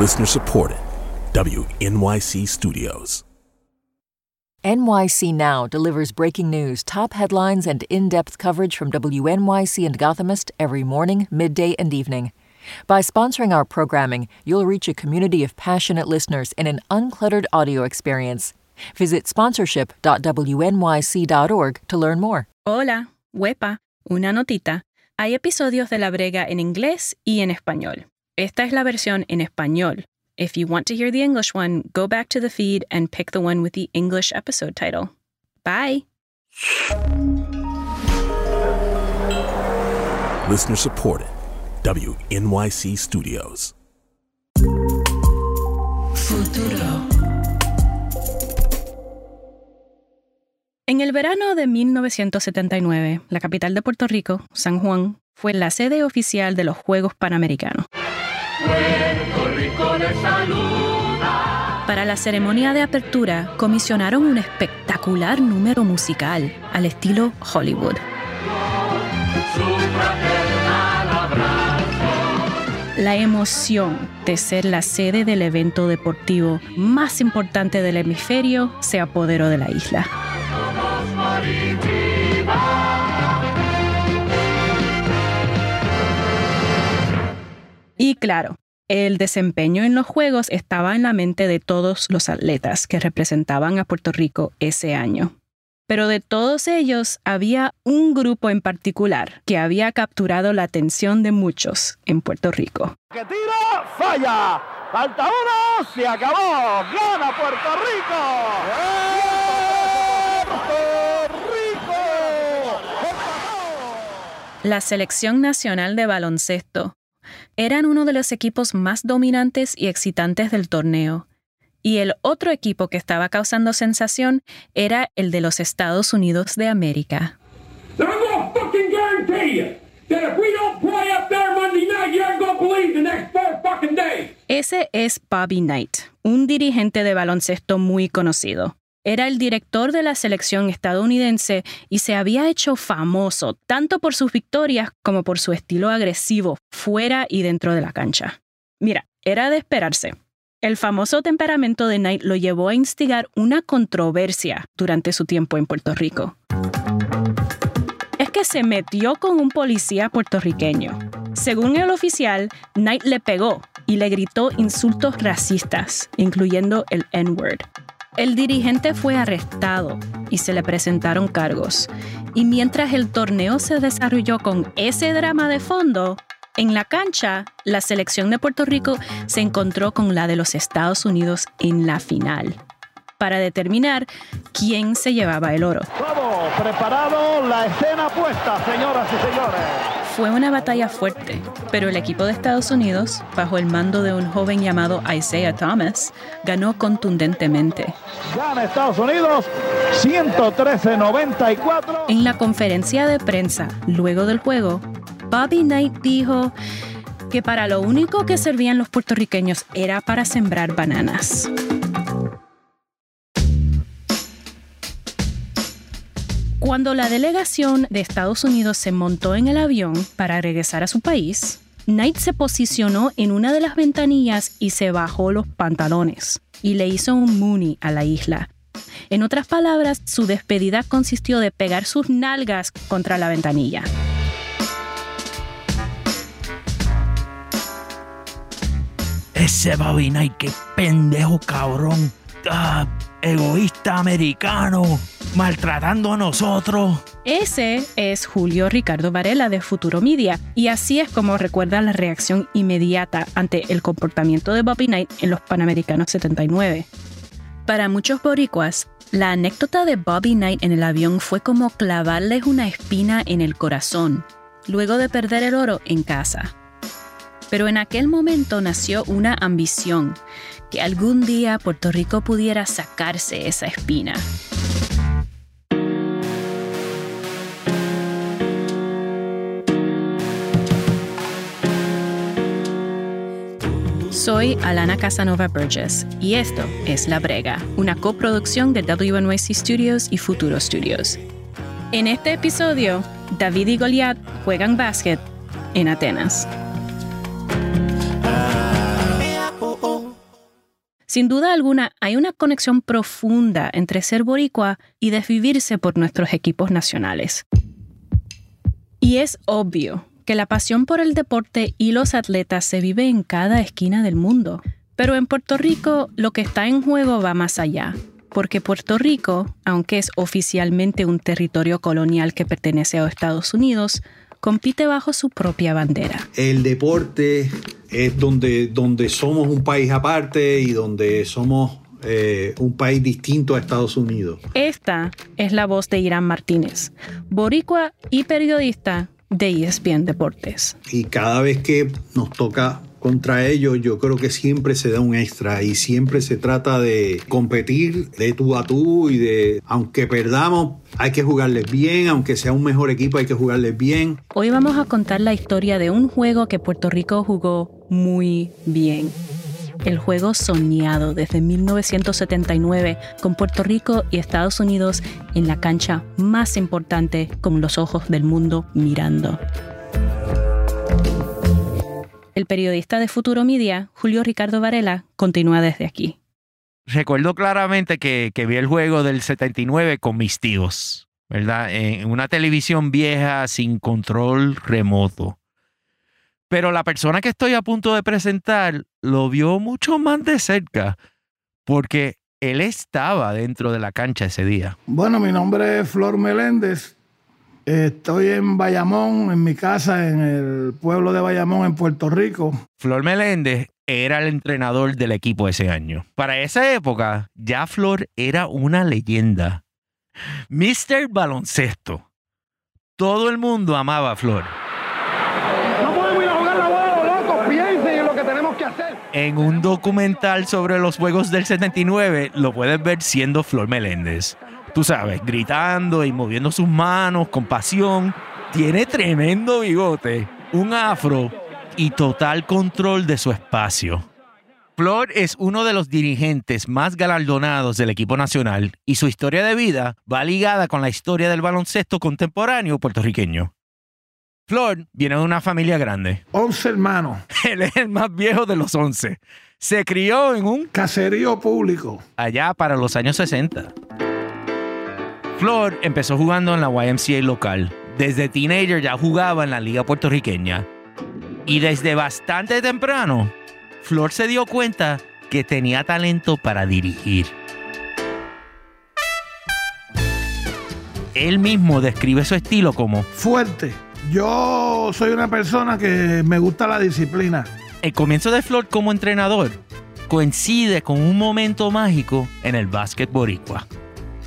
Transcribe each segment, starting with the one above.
Listener supported. WNYC Studios. NYC Now delivers breaking news, top headlines, and in depth coverage from WNYC and Gothamist every morning, midday, and evening. By sponsoring our programming, you'll reach a community of passionate listeners in an uncluttered audio experience. Visit sponsorship.wnyc.org to learn more. Hola, huepa, una notita. Hay episodios de La Brega en inglés y en español. Esta es la versión en español. If you want to hear the English one, go back to the feed and pick the one with the English episode title. Bye. Listener supported. WNYC Studios. En el verano de 1979, la capital de Puerto Rico, San Juan, fue la sede oficial de los Juegos Panamericanos. Para la ceremonia de apertura, comisionaron un espectacular número musical al estilo Hollywood. La emoción de ser la sede del evento deportivo más importante del hemisferio se apoderó de la isla. Y claro, el desempeño en los Juegos estaba en la mente de todos los atletas que representaban a Puerto Rico ese año. Pero de todos ellos había un grupo en particular que había capturado la atención de muchos en Puerto Rico. que tira, falla. Falta uno, se acabó. Gana Puerto Rico. Puerto Rico. La selección nacional de baloncesto eran uno de los equipos más dominantes y excitantes del torneo. Y el otro equipo que estaba causando sensación era el de los Estados Unidos de América. Ese es Bobby Knight, un dirigente de baloncesto muy conocido. Era el director de la selección estadounidense y se había hecho famoso tanto por sus victorias como por su estilo agresivo fuera y dentro de la cancha. Mira, era de esperarse. El famoso temperamento de Knight lo llevó a instigar una controversia durante su tiempo en Puerto Rico. Es que se metió con un policía puertorriqueño. Según el oficial, Knight le pegó y le gritó insultos racistas, incluyendo el N-word. El dirigente fue arrestado y se le presentaron cargos. Y mientras el torneo se desarrolló con ese drama de fondo, en la cancha, la selección de Puerto Rico se encontró con la de los Estados Unidos en la final, para determinar quién se llevaba el oro. Vamos, preparado, la escena puesta, señoras y señores. Fue una batalla fuerte, pero el equipo de Estados Unidos, bajo el mando de un joven llamado Isaiah Thomas, ganó contundentemente. Gana Estados Unidos 113-94. En la conferencia de prensa luego del juego, Bobby Knight dijo que para lo único que servían los puertorriqueños era para sembrar bananas. Cuando la delegación de Estados Unidos se montó en el avión para regresar a su país, Knight se posicionó en una de las ventanillas y se bajó los pantalones y le hizo un mooney a la isla. En otras palabras, su despedida consistió de pegar sus nalgas contra la ventanilla. Ese Bobby Knight, qué pendejo cabrón. Egoísta americano, maltratando a nosotros. Ese es Julio Ricardo Varela de Futuro Media, y así es como recuerda la reacción inmediata ante el comportamiento de Bobby Knight en los Panamericanos 79. Para muchos boricuas, la anécdota de Bobby Knight en el avión fue como clavarles una espina en el corazón, luego de perder el oro en casa. Pero en aquel momento nació una ambición, que algún día Puerto Rico pudiera sacarse esa espina. Soy Alana Casanova Burgess y esto es La Brega, una coproducción de WNYC Studios y Futuro Studios. En este episodio, David y Goliath juegan básquet en Atenas. Sin duda alguna, hay una conexión profunda entre ser boricua y desvivirse por nuestros equipos nacionales. Y es obvio que la pasión por el deporte y los atletas se vive en cada esquina del mundo. Pero en Puerto Rico lo que está en juego va más allá, porque Puerto Rico, aunque es oficialmente un territorio colonial que pertenece a Estados Unidos, compite bajo su propia bandera. El deporte es donde, donde somos un país aparte y donde somos eh, un país distinto a Estados Unidos. Esta es la voz de Irán Martínez, boricua y periodista de ESPN Deportes. Y cada vez que nos toca contra ellos, yo creo que siempre se da un extra y siempre se trata de competir de tú a tú y de, aunque perdamos, hay que jugarles bien, aunque sea un mejor equipo, hay que jugarles bien. Hoy vamos a contar la historia de un juego que Puerto Rico jugó muy bien. El juego soñado desde 1979 con Puerto Rico y Estados Unidos en la cancha más importante con los ojos del mundo mirando. El periodista de Futuro Media, Julio Ricardo Varela, continúa desde aquí. Recuerdo claramente que, que vi el juego del 79 con mis tíos, ¿verdad? En una televisión vieja sin control remoto. Pero la persona que estoy a punto de presentar lo vio mucho más de cerca, porque él estaba dentro de la cancha ese día. Bueno, mi nombre es Flor Meléndez. Estoy en Bayamón, en mi casa, en el pueblo de Bayamón, en Puerto Rico. Flor Meléndez era el entrenador del equipo ese año. Para esa época, ya Flor era una leyenda. Mr. Baloncesto. Todo el mundo amaba a Flor. No podemos ir a jugar la bola, locos. Piensen en lo que tenemos que hacer. En un documental sobre los Juegos del 79 lo puedes ver siendo Flor Meléndez. Tú sabes, gritando y moviendo sus manos con pasión. Tiene tremendo bigote, un afro y total control de su espacio. Flor es uno de los dirigentes más galardonados del equipo nacional y su historia de vida va ligada con la historia del baloncesto contemporáneo puertorriqueño. Flor viene de una familia grande. 11 hermanos, Él es el más viejo de los 11. Se crió en un caserío público. allá para los años 60. Flor empezó jugando en la YMCA local. Desde teenager ya jugaba en la liga puertorriqueña. Y desde bastante temprano, Flor se dio cuenta que tenía talento para dirigir. Él mismo describe su estilo como Fuerte. Yo soy una persona que me gusta la disciplina. el comienzo de Flor como entrenador coincide con un momento mágico en el básquet boricua.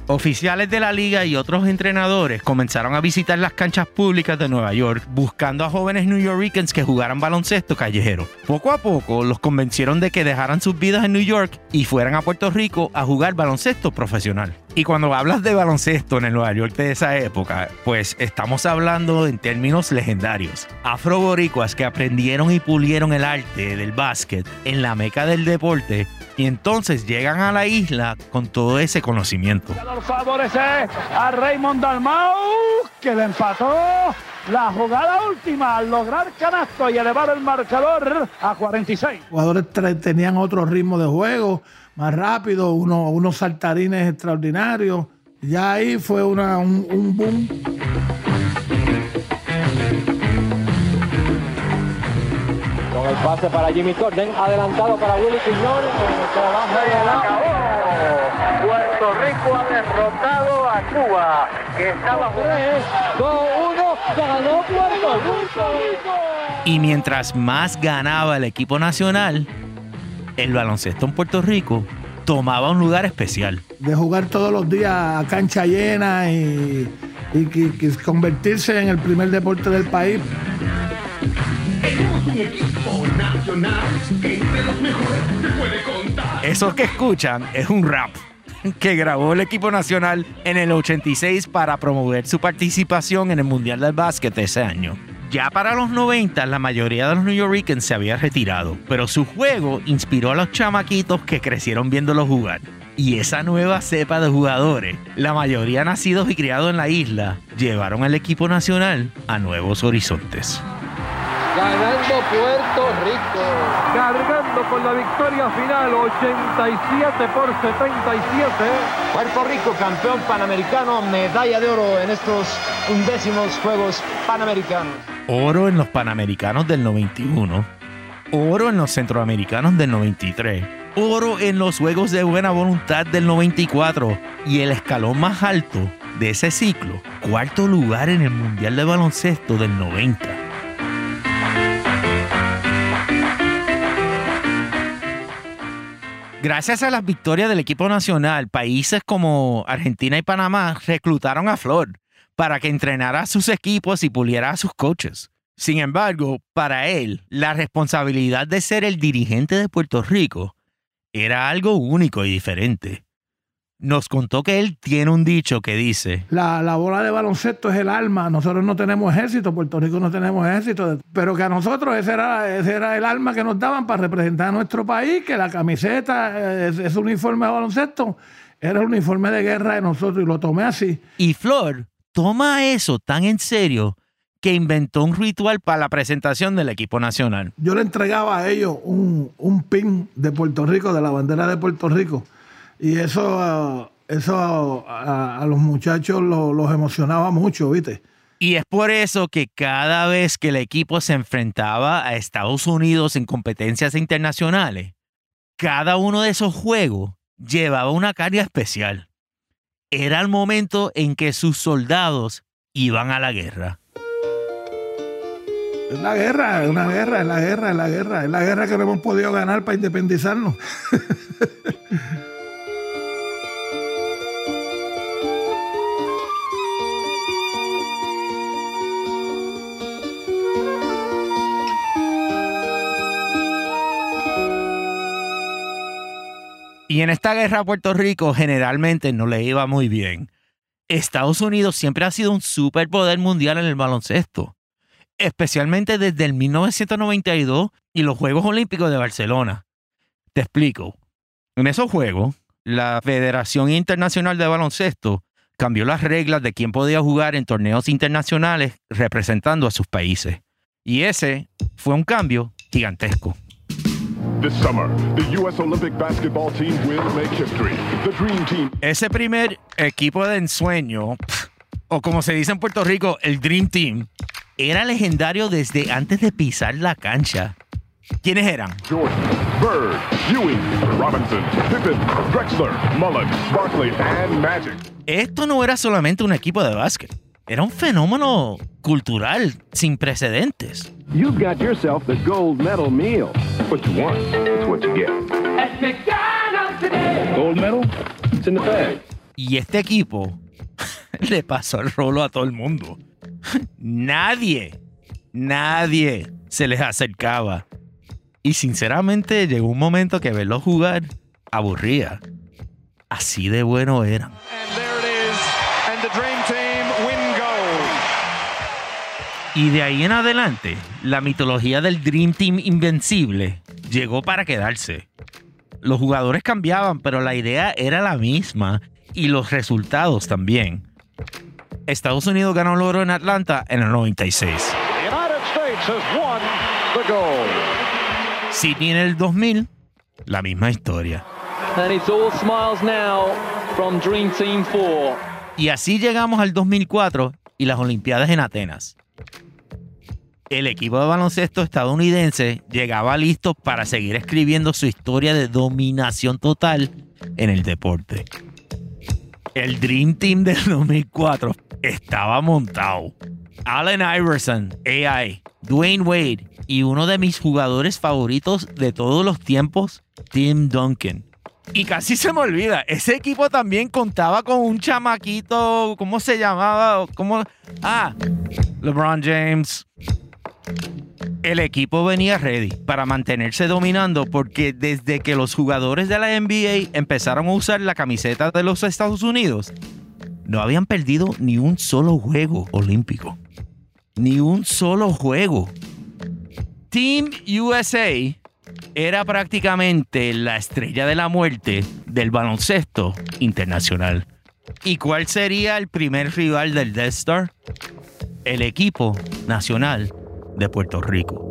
Oficiales de la liga y otros entrenadores comenzaron a visitar las canchas públicas de Nueva York buscando a jóvenes New Yorkers que jugaran baloncesto callejero. Poco a poco los convencieron de que dejaran sus vidas en New York y fueran a Puerto Rico a jugar baloncesto profesional. Y cuando hablas de baloncesto en el Nueva York de esa época, pues estamos hablando en términos legendarios. Afroboricuas que aprendieron y pulieron el arte del básquet en la meca del deporte y entonces llegan a la isla con todo ese conocimiento. Favorece a Raymond Dalmau, que le empató la jugada última al lograr canasto y elevar el marcador a 46. Los jugadores tenían otro ritmo de juego, más rápido, uno- unos saltarines extraordinarios. Ya ahí fue una- un, un boom. Con el pase para Jimmy Corden, adelantado para Willy Quiñón, con. Puerto Rico ha derrotado a Cuba, que estaba jugando. 2-1, ganó Puerto Rico. Y mientras más ganaba el equipo nacional, el baloncesto en Puerto Rico tomaba un lugar especial. de jugar todos los días a cancha llena y, convertirse en el primer deporte del país. Eso que escuchan es un rap que grabó el equipo nacional en el 86 para promover su participación en el Mundial del Básquet ese año. Ya para los 90 la mayoría de los New Yorkers se había retirado, pero su juego inspiró a los chamaquitos que crecieron viéndolo jugar. Y esa nueva cepa de jugadores, la mayoría nacidos y criados en la isla, llevaron al equipo nacional a nuevos horizontes. Ganando Puerto Rico. Cargando con la victoria final, 87 por 77. Puerto Rico, campeón panamericano, medalla de oro en estos undécimos Juegos Panamericanos. Oro en los Panamericanos del 91. Oro en los Centroamericanos del 93. Oro en los Juegos de Buena Voluntad del 94. Y el escalón más alto de ese ciclo, cuarto lugar en el Mundial de Baloncesto del 90. Gracias a las victorias del equipo nacional, países como Argentina y Panamá reclutaron a Flor para que entrenara a sus equipos y puliera a sus coaches. Sin embargo, para él, la responsabilidad de ser el dirigente de Puerto Rico era algo único y diferente. Nos contó que él tiene un dicho que dice, La, la bola de baloncesto es el alma. Nosotros no tenemos ejército, Puerto Rico no tenemos ejército, pero que a nosotros ese era, ese era el alma que nos daban para representar a nuestro país, que la camiseta, eh, ese ese uniforme de baloncesto, era el uniforme de guerra de nosotros y lo tomé así. y Flor toma eso tan en serio que inventó un ritual para la presentación del equipo nacional. Yo le entregaba a ellos un, un pin de Puerto Rico, de la bandera de Puerto Rico, y eso, ah, eso ah, a, a los muchachos lo- los emocionaba mucho, ¿viste? Y es por eso que cada vez que el equipo se enfrentaba a Estados Unidos en competencias internacionales, cada uno de esos juegos llevaba una carga especial. Era el momento en que sus soldados iban a la guerra. Es la guerra, es una guerra, es la guerra, es la guerra, es la guerra que no hemos podido ganar para independizarnos. Y en esta guerra Puerto Rico generalmente no le iba muy bien. Estados Unidos siempre ha sido un superpoder mundial en el baloncesto, especialmente desde el 1992 y los Juegos Olímpicos de Barcelona. Te explico. En esos juegos, la Federación Internacional de Baloncesto cambió las reglas de quién podía jugar en torneos internacionales representando a sus países. Y ese fue un cambio gigantesco. This summer, the U.S. Olympic basketball team will make history. The Dream Team. Ese primer equipo de ensueño, o como se dice en Puerto Rico, el Dream Team, era legendario desde antes de pisar la cancha. ¿Quiénes eran? Jordan, Bird, Ewing, Robinson, Pippen, Drexler, Mullen, Barkley, and Magic. Esto no era solamente un equipo de básquet, era un fenómeno cultural sin precedentes. You've got yourself the gold medal meal. What you want is what you get. At McDonald's today. Gold medal? It's in the bag. Y este equipo le pasó el rolo a todo el mundo. Nadie, nadie se les acercaba. Y sinceramente llegó un momento que verlos jugar aburría. Así de bueno eran. And there it is. And the Dream Team win gold. Y de ahí en adelante, la mitología del Dream Team Invencible llegó para quedarse. Los jugadores cambiaban, pero la idea era la misma y los resultados también. Estados Unidos ganó el oro en Atlanta en el 96. The United States has won the gold. Sydney en el 2000, la misma historia. And it's all smiles now from Dream Team 4. Y así llegamos al 2004 y las Olimpiadas en Atenas. El equipo de baloncesto estadounidense llegaba listo para seguir escribiendo su historia de dominación total en el deporte. El Dream Team del 2004 estaba montado. Allen Iverson, AI, Dwayne Wade y uno de mis jugadores favoritos de todos los tiempos, Tim Duncan. Y casi se me olvida, ese equipo también contaba con un chamaquito, ¿cómo se llamaba? ¿Cómo? Ah, LeBron James. El equipo venía ready para mantenerse dominando porque desde que los jugadores de la NBA empezaron a usar la camiseta de los Estados Unidos, no habían perdido ni un solo juego olímpico. Ni un solo juego. Team USA era prácticamente la estrella de la muerte del baloncesto internacional. ¿Y cuál sería el primer rival del Death Star? El equipo nacional de Puerto Rico.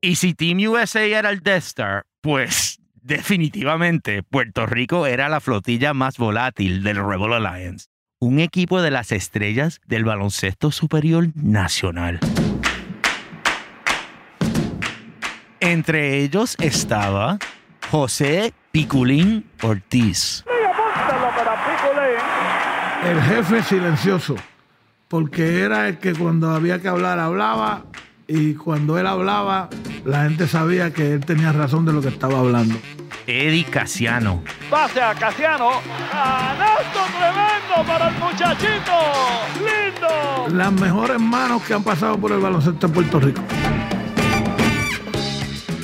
Y si Team USA era el Death Star, pues definitivamente Puerto Rico era la flotilla más volátil del Rebel Alliance, un equipo de las estrellas del baloncesto superior nacional. Entre ellos estaba José Piculín Ortiz. El jefe silencioso, porque era el que cuando había que hablar hablaba y cuando él hablaba la gente sabía que él tenía razón de lo que estaba hablando. Eddie Casiano. Pase a Casiano. ¡Canasto tremendo para el muchachito! ¡Lindo! Las mejores manos que han pasado por el baloncesto en Puerto Rico.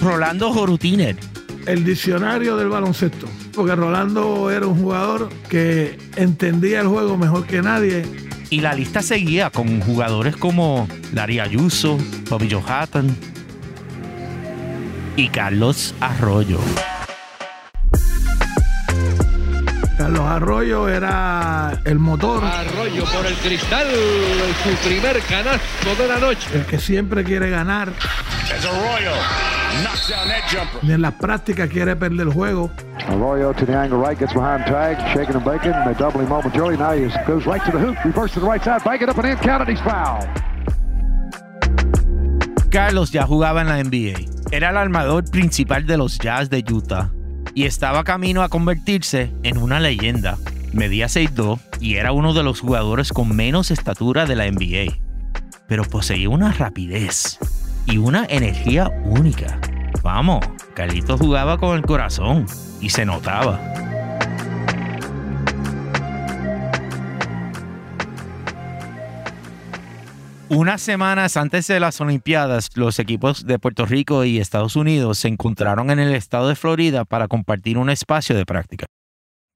Rolando Jorutiner. El diccionario del baloncesto. Porque Rolando era un jugador que entendía el juego mejor que nadie. Y la lista seguía con jugadores como Larry Ayuso, Bobby Johatton y Carlos Arroyo. Carlos Arroyo era el motor. Arroyo por el cristal, su primer canasto de la noche. El que siempre quiere ganar. Ni en las prácticas quiere perder el juego. Arroyo to the angle right, gets behind tag, shaking and baking. They double him momentarily. Now he goes right to the hoop, reverse to the right side, bank it up and in, count it, he's fouled. Carlos ya jugaba en la NBA. Era el armador principal de los Jazz de Utah y estaba camino a convertirse en una leyenda. Medía 6'2 y era uno de los jugadores con menos estatura de la NBA. Pero poseía una rapidez y una energía única. Vamos, Carlitos jugaba con el corazón y se notaba. Unas semanas antes de las Olimpiadas, los equipos de Puerto Rico y Estados Unidos se encontraron en el estado de Florida para compartir un espacio de práctica.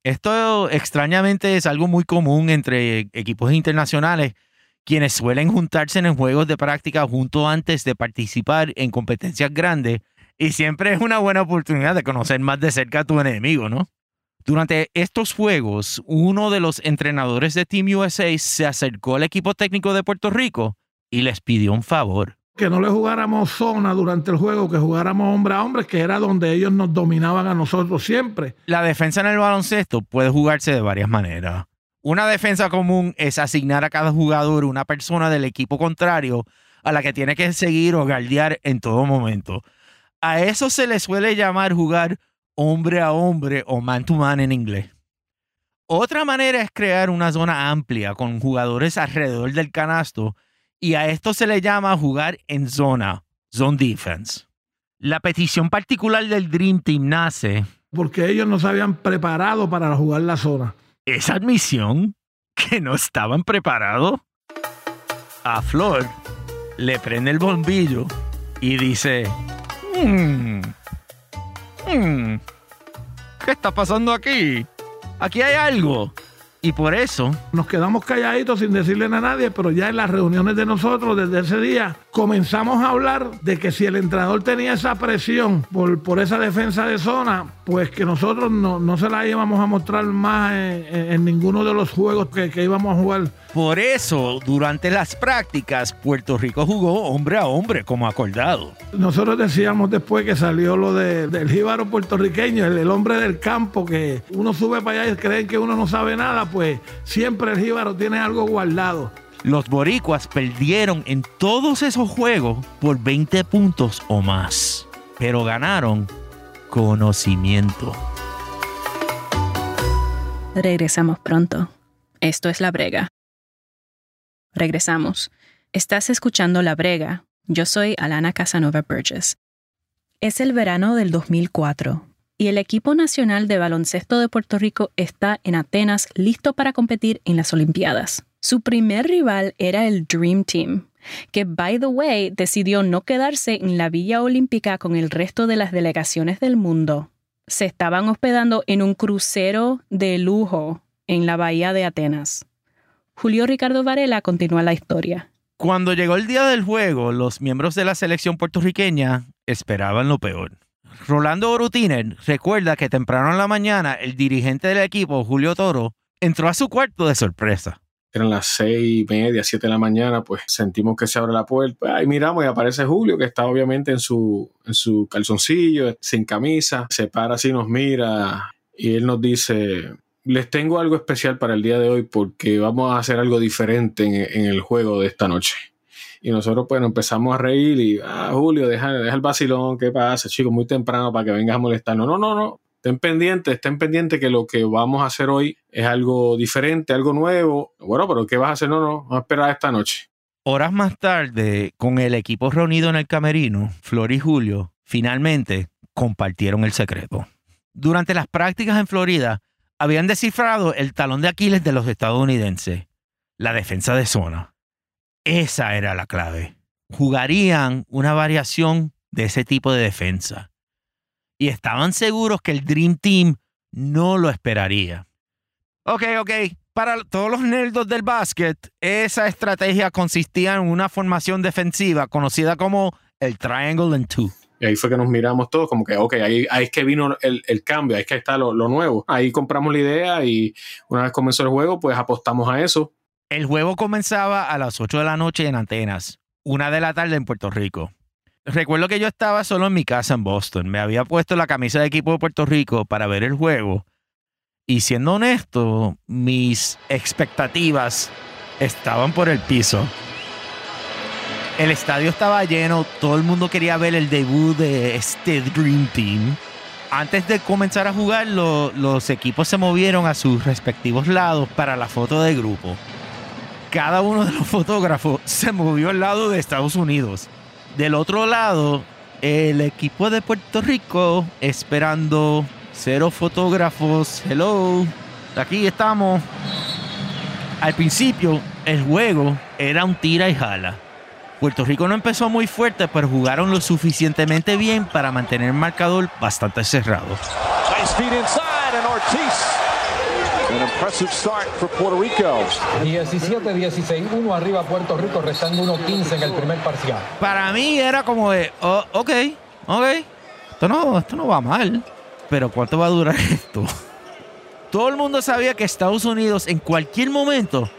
Esto extrañamente es algo muy común entre equipos internacionales, quienes suelen juntarse en juegos de práctica junto antes de participar en competencias grandes y siempre es una buena oportunidad de conocer más de cerca a tu enemigo, ¿no? Durante estos juegos, uno de los entrenadores de Team USA se acercó al equipo técnico de Puerto Rico y les pidió un favor. Que no le jugáramos zona durante el juego, que jugáramos hombre a hombre, que era donde ellos nos dominaban a nosotros siempre. La defensa en el baloncesto puede jugarse de varias maneras. Una defensa común es asignar a cada jugador una persona del equipo contrario a la que tiene que seguir o guardiar en todo momento. A eso se le suele llamar jugar hombre a hombre o man to man en inglés. Otra manera es crear una zona amplia con jugadores alrededor del canasto y a esto se le llama jugar en zona, zone defense. La petición particular del Dream Team nace porque ellos no se habían preparado para jugar la zona. ¿Esa admisión? ¿Que no estaban preparados? A Flor le prende el bombillo y dice, "Hmm, hmm, ¿qué está pasando aquí? Aquí hay algo. Y por eso nos quedamos calladitos sin decirle a nadie, pero ya en las reuniones de nosotros desde ese día comenzamos a hablar de que si el entrenador tenía esa presión por, por esa defensa de zona, pues que nosotros no, no se la íbamos a mostrar más en, en- en ninguno de los juegos que, que íbamos a jugar. Por eso, durante las prácticas, Puerto Rico jugó hombre a hombre como acordado. Nosotros decíamos después que salió lo de- del jíbaro puertorriqueño, el, el hombre del campo, que uno sube para allá y creen que uno no sabe nada, pues siempre el jíbaro tiene algo guardado. Los boricuas perdieron en todos esos juegos por 20 puntos o más, pero ganaron conocimiento. Regresamos pronto. Esto es La Brega. Regresamos. Estás escuchando La Brega. Yo soy Alana Casanova Burgess. Es el verano del 2004 y el equipo nacional de baloncesto de Puerto Rico está en Atenas listo para competir en las Olimpiadas. Su primer rival era el Dream Team, que, by the way, decidió no quedarse en la Villa Olímpica con el resto de las delegaciones del mundo. Se estaban hospedando en un crucero de lujo en la bahía de Atenas. Julio Ricardo Varela continúa la historia. Cuando llegó el día del juego, los miembros de la selección puertorriqueña esperaban lo peor. Rolando Orutiner recuerda que temprano en la mañana el dirigente del equipo, Julio Toro, entró a su cuarto de sorpresa. Eran las seis y media, siete de la mañana, pues sentimos que se abre la puerta. Ahí miramos y aparece Julio, que está obviamente en su, en su calzoncillo, sin camisa, se para así, nos mira y él nos dice, les tengo algo especial para el día de hoy porque vamos a hacer algo diferente en, el juego de esta noche. Y nosotros pues empezamos a reír y, ah, Julio, deja, deja el vacilón, ¿qué pasa, chicos? Muy temprano para que vengas a molestarnos. No, no, no, estén pendientes, estén pendientes que lo que vamos a hacer hoy es algo diferente, algo nuevo. Bueno, pero ¿qué vas a hacer? No, no, vamos a esperar esta noche. Horas más tarde, con el equipo reunido en el camerino, Flor y Julio finalmente compartieron el secreto. Durante las prácticas en Florida, habían descifrado el talón de Aquiles de los estadounidenses, la defensa de zona. Esa era la clave. Jugarían una variación de ese tipo de defensa. Y estaban seguros que el Dream Team no lo esperaría. Ok, ok. Para todos los nerdos del básquet, esa estrategia consistía en una formación defensiva conocida como el Triangle and Two. Y ahí fue que nos miramos todos, como que, ok, ahí, ahí es que vino el, el, cambio, ahí es que está lo, lo, nuevo. Ahí compramos la idea y una vez comenzó el juego, pues apostamos a eso. El juego comenzaba a las 8 de la noche en Antenas, una de la tarde en Puerto Rico. Recuerdo que yo estaba solo en mi casa en Boston. Me había puesto la camisa de equipo de Puerto Rico para ver el juego. Y siendo honesto, mis expectativas estaban por el piso. El estadio estaba lleno, todo el mundo quería ver el debut de este Dream Team. Antes de comenzar a jugar, los equipos se movieron a sus respectivos lados para la foto de grupo. Cada uno de los fotógrafos se movió al lado de Estados Unidos. Del otro lado, el equipo de Puerto Rico esperando cero fotógrafos. Hello, aquí estamos. Al principio, el juego era un tira y jala Puerto Rico no empezó muy fuerte, pero jugaron lo suficientemente bien para mantener el marcador bastante cerrado. 17-16, 1 arriba Puerto Rico, restando 1-15 en el primer parcial. Para mí era como de, oh, ok, ok, esto no, esto no va mal, pero ¿cuánto va a durar esto? Todo el mundo sabía que Estados Unidos en cualquier momento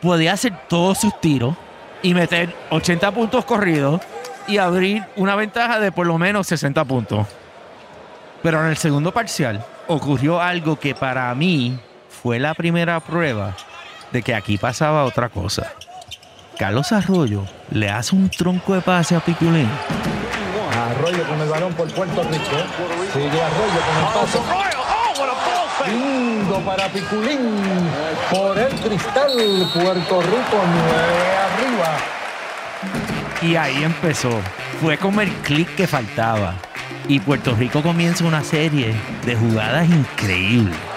podía hacer todos sus tiros y meter 80 puntos corridos y abrir una ventaja de por lo menos 60 puntos. Pero en el segundo parcial ocurrió algo que para mí fue la primera prueba de que aquí pasaba otra cosa. Carlos Arroyo le hace un tronco de pase a Piculín. Arroyo con el balón por Puerto Rico. Sigue Arroyo con el pase. Lindo para Piculín. Por el cristal, Puerto Rico 9 arriba. Y ahí empezó. Fue como el clic que faltaba. Y Puerto Rico comienza una serie de jugadas increíbles.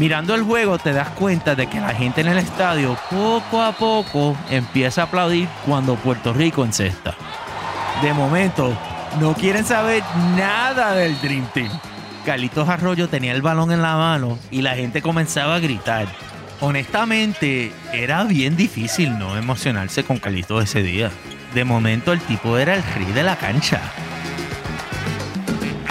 Mirando el juego te das cuenta de que la gente en el estadio poco a poco empieza a aplaudir cuando Puerto Rico encesta. De momento, no quieren saber nada del Dream Team. Carlitos Arroyo tenía el balón en la mano y la gente comenzaba a gritar. Honestamente, era bien difícil no emocionarse con Carlitos ese día. De momento el tipo era el rey de la cancha.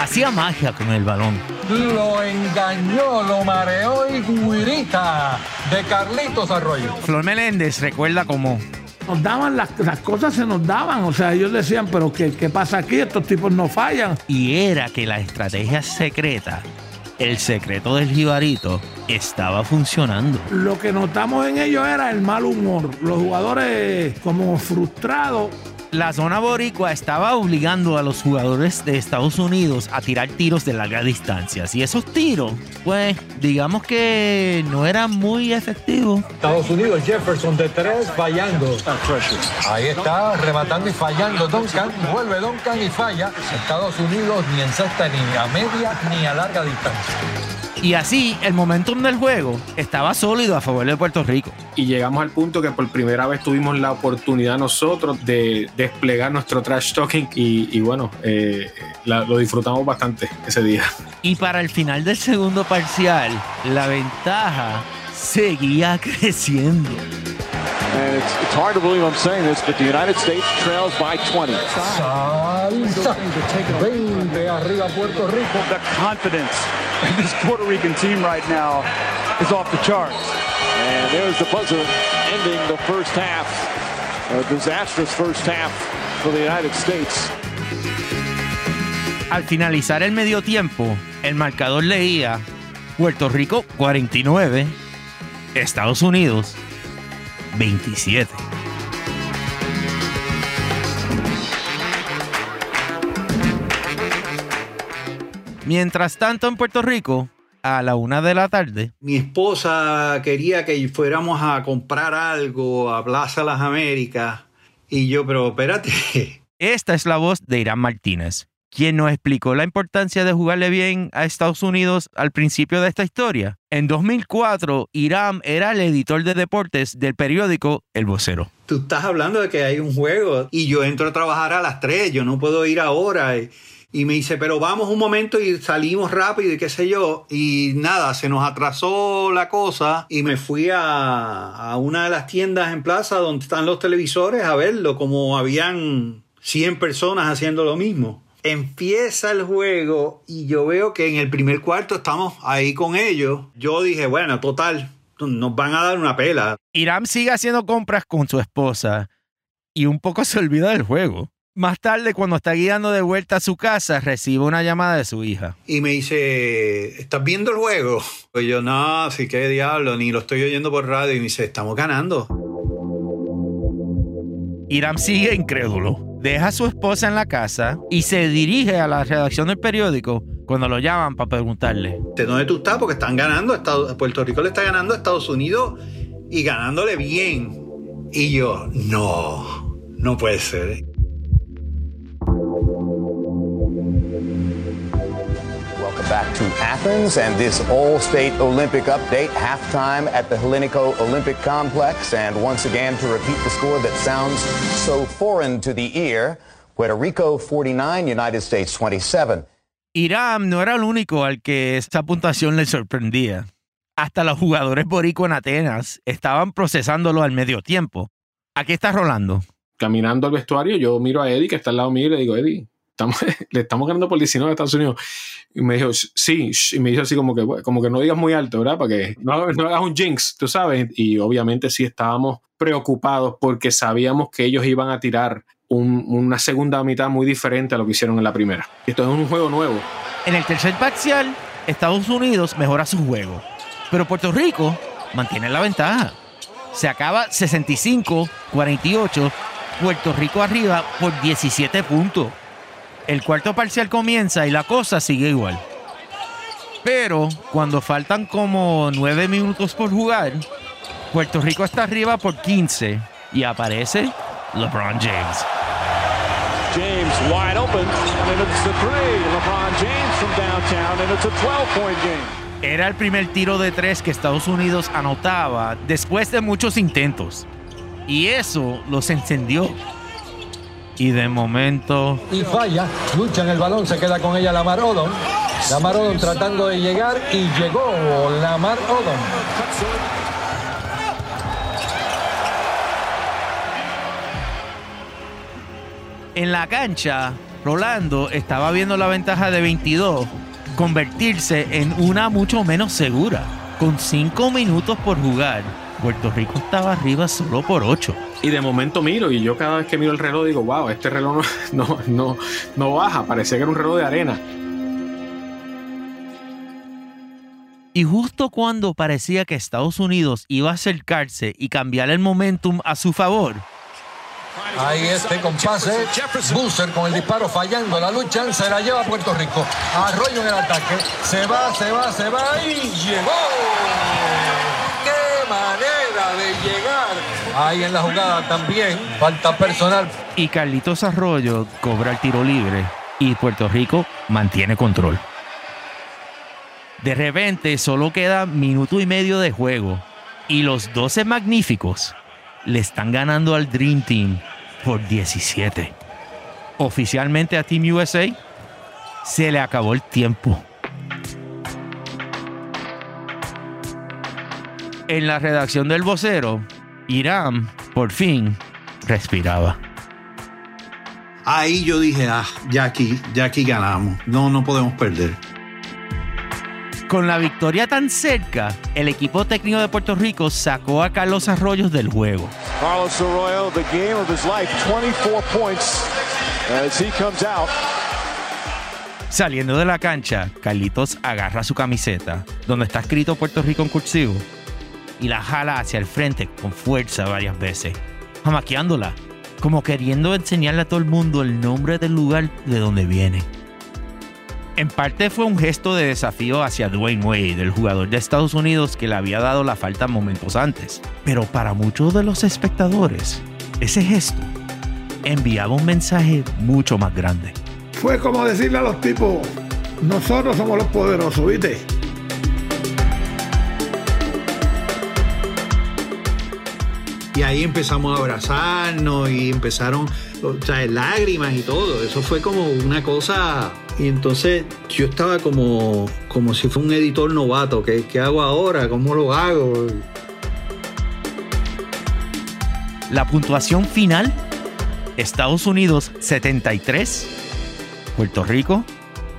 Hacía magia con el balón. Lo engañó, lo mareó y guirita de Carlitos Arroyo. Flor Meléndez recuerda cómo nos daban las, cosas, se nos daban. O sea, ellos decían, pero ¿qué, ¿qué pasa aquí? Estos tipos no fallan. Y era que la estrategia secreta, el secreto del jibarito, estaba funcionando. Lo que notamos en ellos era el mal humor. Los jugadores como frustrados la zona boricua estaba obligando a los jugadores de Estados Unidos a tirar tiros de larga distancia. Y esos tiros, pues, digamos que no eran muy efectivos. Estados Unidos, Jefferson de tres, fallando. Ahí está, rematando y fallando Duncan. Vuelve Duncan y falla. Estados Unidos ni en sexta, ni a media, ni a larga distancia. Y así, el momentum del juego estaba sólido a favor de Puerto Rico. Y llegamos al punto que por primera vez tuvimos la oportunidad nosotros de desplegar nuestro trash talking y, bueno, eh, lo disfrutamos bastante ese día. Y para el final del segundo parcial, la ventaja seguía creciendo. And it's, it's hard to believe I'm saying this, but the United States trails by 20. Salsa. 20 arriba Puerto Rico. The confidence in this Puerto Rican team right now is off the charts. And there's the buzzer ending the first half. A disastrous first half for the United States. Al finalizar el medio tiempo, el marcador leía Puerto Rico 49, Estados Unidos 27. Mientras tanto en Puerto Rico, a la una de la tarde, Mi esposa quería que fuéramos a comprar algo a Plaza Las Américas. Y yo, pero espérate. esta es la voz de Irán Martínez, quien nos explicó la importancia de jugarle bien a Estados Unidos al principio de esta historia. En 2004, Irán era el editor de deportes del periódico El Vocero. Tú estás hablando de que hay un juego y yo entro a trabajar a las 3, yo no puedo ir ahora. Y, y me dice, pero vamos un momento y salimos rápido y qué sé yo. Y nada, se nos atrasó la cosa y me fui a, una de las tiendas en plaza donde están los televisores a verlo, como habían 100 personas haciendo lo mismo. Empieza el juego y yo veo que en el primer cuarto estamos ahí con ellos. Yo dije, bueno, total, nos van a dar una pela. Irán sigue haciendo compras con su esposa y un poco se olvida del juego. Más tarde, cuando está guiando de vuelta a su casa, recibe una llamada de su hija. Y me dice, ¿estás viendo el juego? Pues yo, no, sí que diablo, ni lo estoy oyendo por radio. Y me dice, estamos ganando. Irán sigue incrédulo. Deja a su esposa en la casa y se dirige a la redacción del periódico cuando lo llaman para preguntarle. ¿De dónde tú estás? Porque están ganando. Estados- Puerto Rico le está ganando a Estados Unidos y ganándole bien. Y yo, no, no puede ser. Back to Athens and this All-State Olympic update. Halftime at the Hellenico Olympic Complex. And once again, to repeat the score that sounds so foreign to the ear, Puerto Rico 49, United States 27. Irán no era el único al que esta puntuación le sorprendía. Hasta los jugadores boricua en Atenas estaban procesándolo al medio tiempo. Aquí está Rolando. Caminando al vestuario, yo miro a Eddie que está al lado mío y le digo, Eddie, estamos, le estamos ganando por 19 a Estados Unidos. Y me dijo, sí, shh", y me dijo así como que, "Bueno, como que no digas muy alto, ¿verdad? Para que no, no hagas un jinx, tú sabes. Y obviamente sí estábamos preocupados porque sabíamos que ellos iban a tirar un- una segunda mitad muy diferente a lo que hicieron en la primera. Esto es un juego nuevo. En el tercer parcial, Estados Unidos mejora su juego, pero Puerto Rico mantiene la ventaja. Se acaba 65-48, Puerto Rico arriba por 17 puntos. El cuarto parcial comienza y la cosa sigue igual. Pero cuando faltan como 9 minutos por jugar, Puerto Rico está arriba por 15 y aparece LeBron James. James wide open, and it's the three. LeBron James from downtown, and it's a 12-point game. Era el primer tiro de tres que Estados Unidos anotaba después de muchos intentos. Y eso los encendió. Y de momento, Y falla. Luchan el balón, se queda con ella Lamar Odom. Lamar Odom tratando de llegar y llegó Lamar Odom. en la cancha, Rolando estaba viendo la ventaja de 22 convertirse en una mucho menos segura. Con 5 minutos por jugar, Puerto Rico estaba arriba solo por 8. Y de momento miro y yo cada vez que miro el reloj digo, wow, este reloj no, no, no, no baja, parecía que era un reloj de arena. Y justo cuando parecía que Estados Unidos iba a acercarse y cambiar el momentum a su favor, Ahí este con pase. Busser con el disparo fallando la lucha. Se la lleva a Puerto Rico. Arroyo en el ataque. Se va, se va, se va y llegó. ¡Qué manera de llegar! Ahí en la jugada también. Falta personal. y Carlitos Arroyo cobra el tiro libre y Puerto Rico mantiene control. De repente solo queda minuto y medio de juego y los 12 magníficos le están ganando al Dream Team por 17. Oficialmente a Team USA se le acabó el tiempo. En la redacción del vocero, Irán Por fin, respiraba. Ahí yo dije, ah, ya aquí, ya aquí ganamos. No, no podemos perder. Con la victoria tan cerca, el equipo técnico de Puerto Rico sacó a Carlos Arroyos del juego. Carlos Arroyo, the game of his life, 24 points as he comes out. Saliendo de la cancha, Carlitos agarra su camiseta, donde está escrito Puerto Rico en cursivo, y la jala hacia el frente con fuerza varias veces, jamaqueándola, como queriendo enseñarle a todo el mundo el nombre del lugar de donde viene. En parte fue un gesto de desafío hacia Dwayne Wade, el jugador de Estados Unidos que le había dado la falta momentos antes. Pero para muchos de los espectadores, ese gesto enviaba un mensaje mucho más grande. Fue como decirle a los tipos, nosotros somos los poderosos, ¿viste? Y ahí empezamos a abrazarnos y empezaron o sea, lágrimas y todo. Eso fue como una cosa. Y entonces yo estaba como, como si fuera un editor novato. ¿Qué, ¿Qué hago ahora? ¿Cómo lo hago? La puntuación final, Estados Unidos 73, Puerto Rico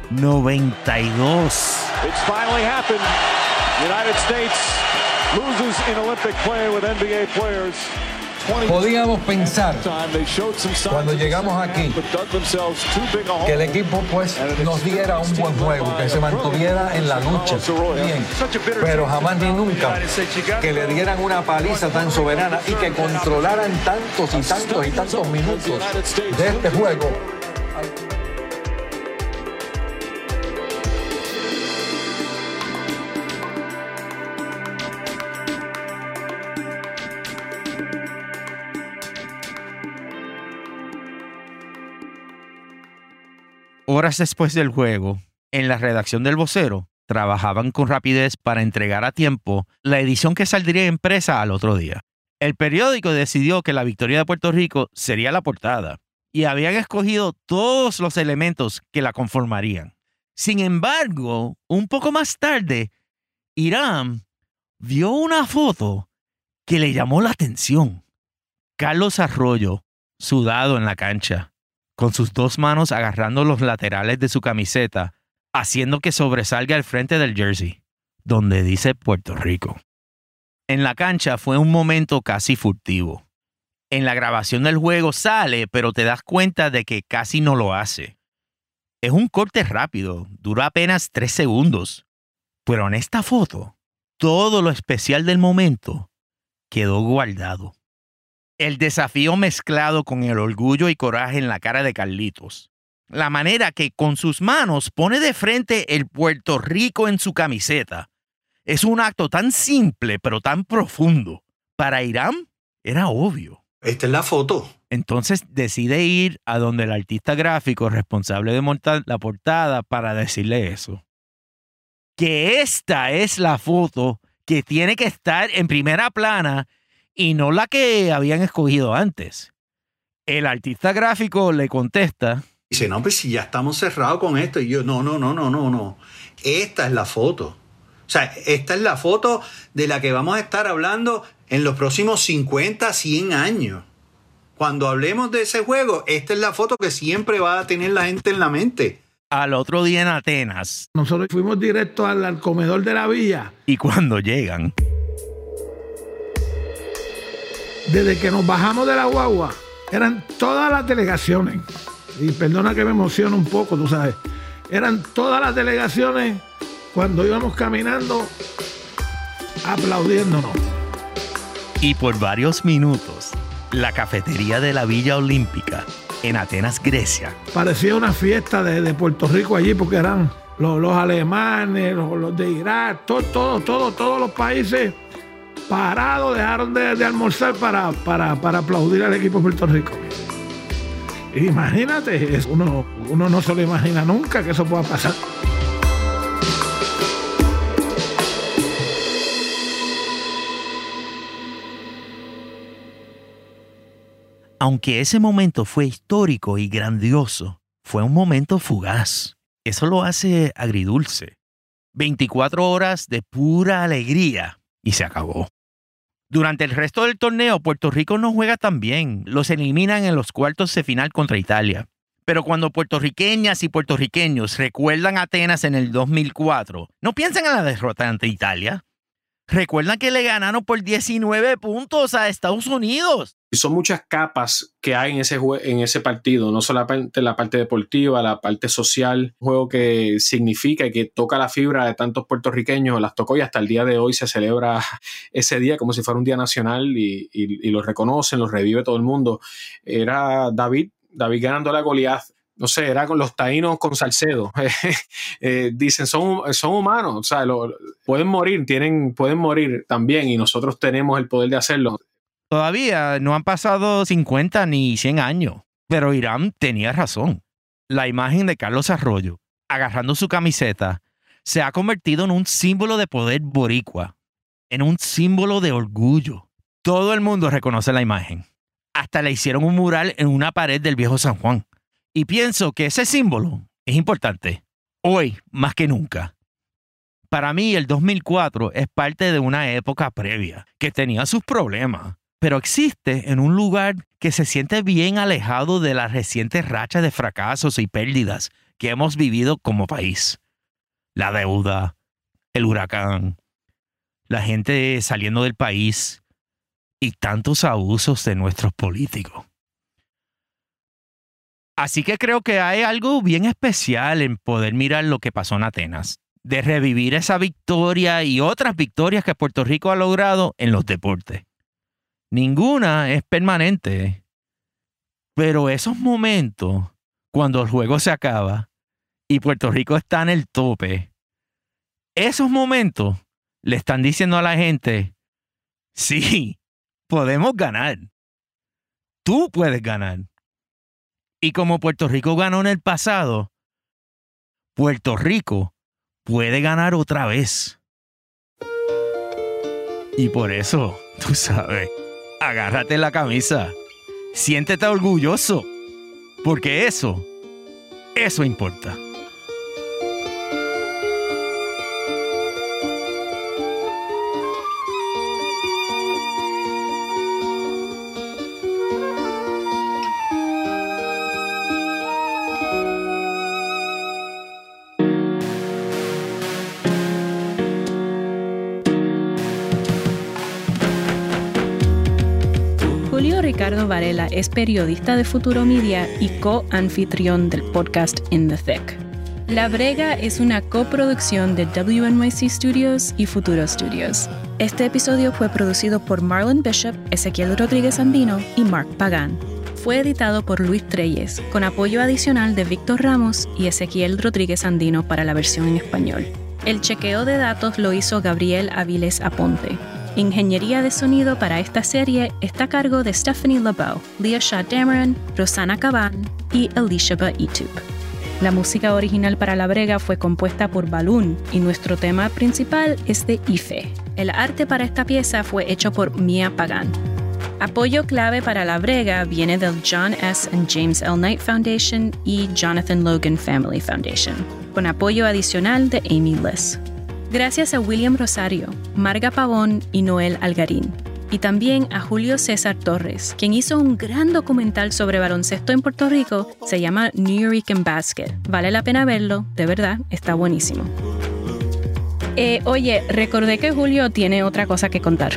92. It's finally happened. United States loses in Olympic play with NBA players. Podíamos pensar cuando llegamos aquí que el equipo pues nos diera un buen juego, que se mantuviera en la lucha. Bien, pero jamás ni nunca que le dieran una paliza tan soberana y que controlaran tantos y tantos y tantos minutos de este juego. Horas después del juego, en la redacción del vocero, trabajaban con rapidez para entregar a tiempo la edición que saldría impresa al otro día. El periódico decidió que la victoria de Puerto Rico sería la portada y habían escogido todos los elementos que la conformarían. Sin embargo, un poco más tarde, Irán vio una foto que le llamó la atención. Carlos Arroyo, sudado en la cancha, con sus dos manos agarrando los laterales de su camiseta, haciendo que sobresalga el frente del jersey, donde dice Puerto Rico. En la cancha fue un momento casi furtivo. En la grabación del juego sale, pero te das cuenta de que casi no lo hace. Es un corte rápido, dura apenas tres segundos. Pero en esta foto, todo lo especial del momento quedó guardado. El desafío mezclado con el orgullo y coraje en la cara de Carlitos. La manera que con sus manos pone de frente el Puerto Rico en su camiseta. Es un acto tan simple pero tan profundo. Para Irán era obvio. Esta es la foto. Entonces decide ir a donde el artista gráfico responsable de montar la portada para decirle eso. Que esta es la foto que tiene que estar en primera plana y no la que habían escogido antes. El artista gráfico le contesta. Dice, no, pues si ya estamos cerrados con esto. Y yo, no, no, no, no, no, no. Esta es la foto. O sea, esta es la foto de la que vamos a estar hablando en los próximos 50, 100 años. Cuando hablemos de ese juego, esta es la foto que siempre va a tener la gente en la mente. Al otro día en Atenas. Nosotros fuimos directo al, al comedor de la villa. Y cuando llegan, Desde que nos bajamos de la guagua, eran todas las delegaciones. Y perdona que me emocione un poco, tú sabes. Eran todas las delegaciones cuando íbamos caminando aplaudiéndonos. y por varios minutos, la cafetería de la Villa Olímpica en Atenas, Grecia, Parecía una fiesta de, de Puerto Rico allí porque eran los, los alemanes, los, los de Irak, todo, todo, todo, todos los países parados dejaron de, de almorzar para, para, para aplaudir al equipo de Puerto Rico. Imagínate, uno, uno no se lo imagina nunca que eso pueda pasar. Aunque ese momento fue histórico y grandioso, fue un momento fugaz. Eso lo hace agridulce. 24 horas de pura alegría y se acabó. Durante el resto del torneo, Puerto Rico no juega tan bien. Los eliminan en los cuartos de final contra Italia. Pero cuando puertorriqueñas y puertorriqueños recuerdan Atenas en el 2004, no piensan en la derrota ante Italia. Recuerdan que le ganaron por 19 puntos a Estados Unidos. Y son muchas capas que hay en ese, en ese partido, no solamente la parte deportiva, la parte social, un juego que significa y que toca la fibra de tantos puertorriqueños, las tocó y hasta el día de hoy se celebra ese día como si fuera un día nacional y, y, lo reconocen, lo revive todo el mundo. Era David, David ganando la Goliath no sé, era con los taínos con Salcedo. eh, dicen, son, son humanos, o sea, lo, pueden morir, tienen, pueden morir también y nosotros tenemos el poder de hacerlo. Todavía no han pasado 50 ni 100 años, pero Irán tenía razón. La imagen de Carlos Arroyo, agarrando su camiseta, se ha convertido en un símbolo de poder boricua, en un símbolo de orgullo. Todo el mundo reconoce la imagen. Hasta le hicieron un mural en una pared del viejo San Juan. Y pienso que ese símbolo es importante, hoy más que nunca. Para mí el 2004 es parte de una época previa que tenía sus problemas, pero existe en un lugar que se siente bien alejado de las recientes rachas de fracasos y pérdidas que hemos vivido como país. La deuda, el huracán, la gente saliendo del país y tantos abusos de nuestros políticos. Así que creo que hay algo bien especial en poder mirar lo que pasó en Atenas, de revivir esa victoria y otras victorias que Puerto Rico ha logrado en los deportes. Ninguna es permanente, pero esos momentos, cuando el juego se acaba y Puerto Rico está en el tope, esos momentos le están diciendo a la gente, sí, podemos ganar. Tú puedes ganar. Y como Puerto Rico ganó en el pasado, Puerto Rico puede ganar otra vez. Y por eso, tú sabes, agárrate la camisa, siéntete orgulloso, porque eso, eso importa. Ricardo Varela es periodista de Futuro Media y co-anfitrión del podcast In the Thick. La Brega es una coproducción de WNYC Studios y Futuro Studios. Este episodio fue producido por Marlon Bishop, Ezequiel Rodríguez Andino y Mark Pagan. Fue editado por Luis Treyes, con apoyo adicional de Víctor Ramos y Ezequiel Rodríguez Andino para la versión en español. El chequeo de datos lo hizo Gabriel Aviles Aponte. Ingeniería de sonido para esta serie está a cargo de Stephanie LeBeau, Leah Shaw Dameron, Rosana Caban y Alicia Itub. La música original para La Brega fue compuesta por Balloon y nuestro tema principal es de Ife. El arte para esta pieza fue hecho por Mia Pagan. Apoyo clave para La Brega viene del John S. and James L. Knight Foundation y Jonathan Logan Family Foundation, con apoyo adicional de Amy Liss. Gracias a William Rosario, Marga Pavón y Noel Algarín. Y también a Julio César Torres, quien hizo un gran documental sobre baloncesto en Puerto Rico, se llama New York Basket. Vale la pena verlo, de verdad, está buenísimo. Eh, oye, recordé que Julio tiene otra cosa que contar.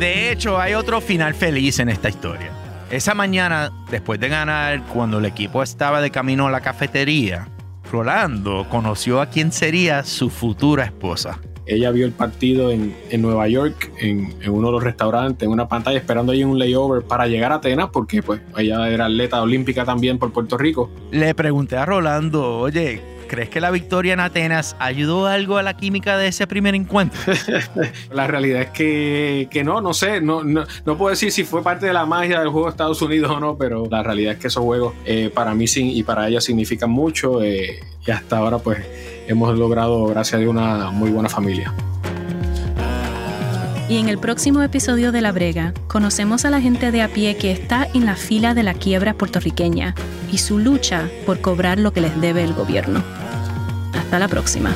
De hecho, hay otro final feliz en esta historia. Esa mañana, después de ganar, cuando el equipo estaba de camino a la cafetería, Rolando conoció a quien sería su futura esposa. Ella vio el partido en, en Nueva York, en, en, uno de los restaurantes, en una pantalla, esperando ahí un layover para llegar a Atenas, porque pues ella era atleta olímpica también por Puerto Rico. Le pregunté a Rolando, oye, ¿crees que la victoria en Atenas ayudó algo a la química de ese primer encuentro? la realidad es que, que no, no sé, no, no, no, puedo decir si fue parte de la magia del juego de Estados Unidos o no, pero la realidad es que esos juegos eh, para mí y para ella significan mucho eh, y hasta ahora pues hemos logrado, gracias a Dios, una muy buena familia. Y en el próximo episodio de La Brega, conocemos a la gente de a pie que está en la fila de la quiebra puertorriqueña y su lucha por cobrar lo que les debe el gobierno. Hasta la próxima.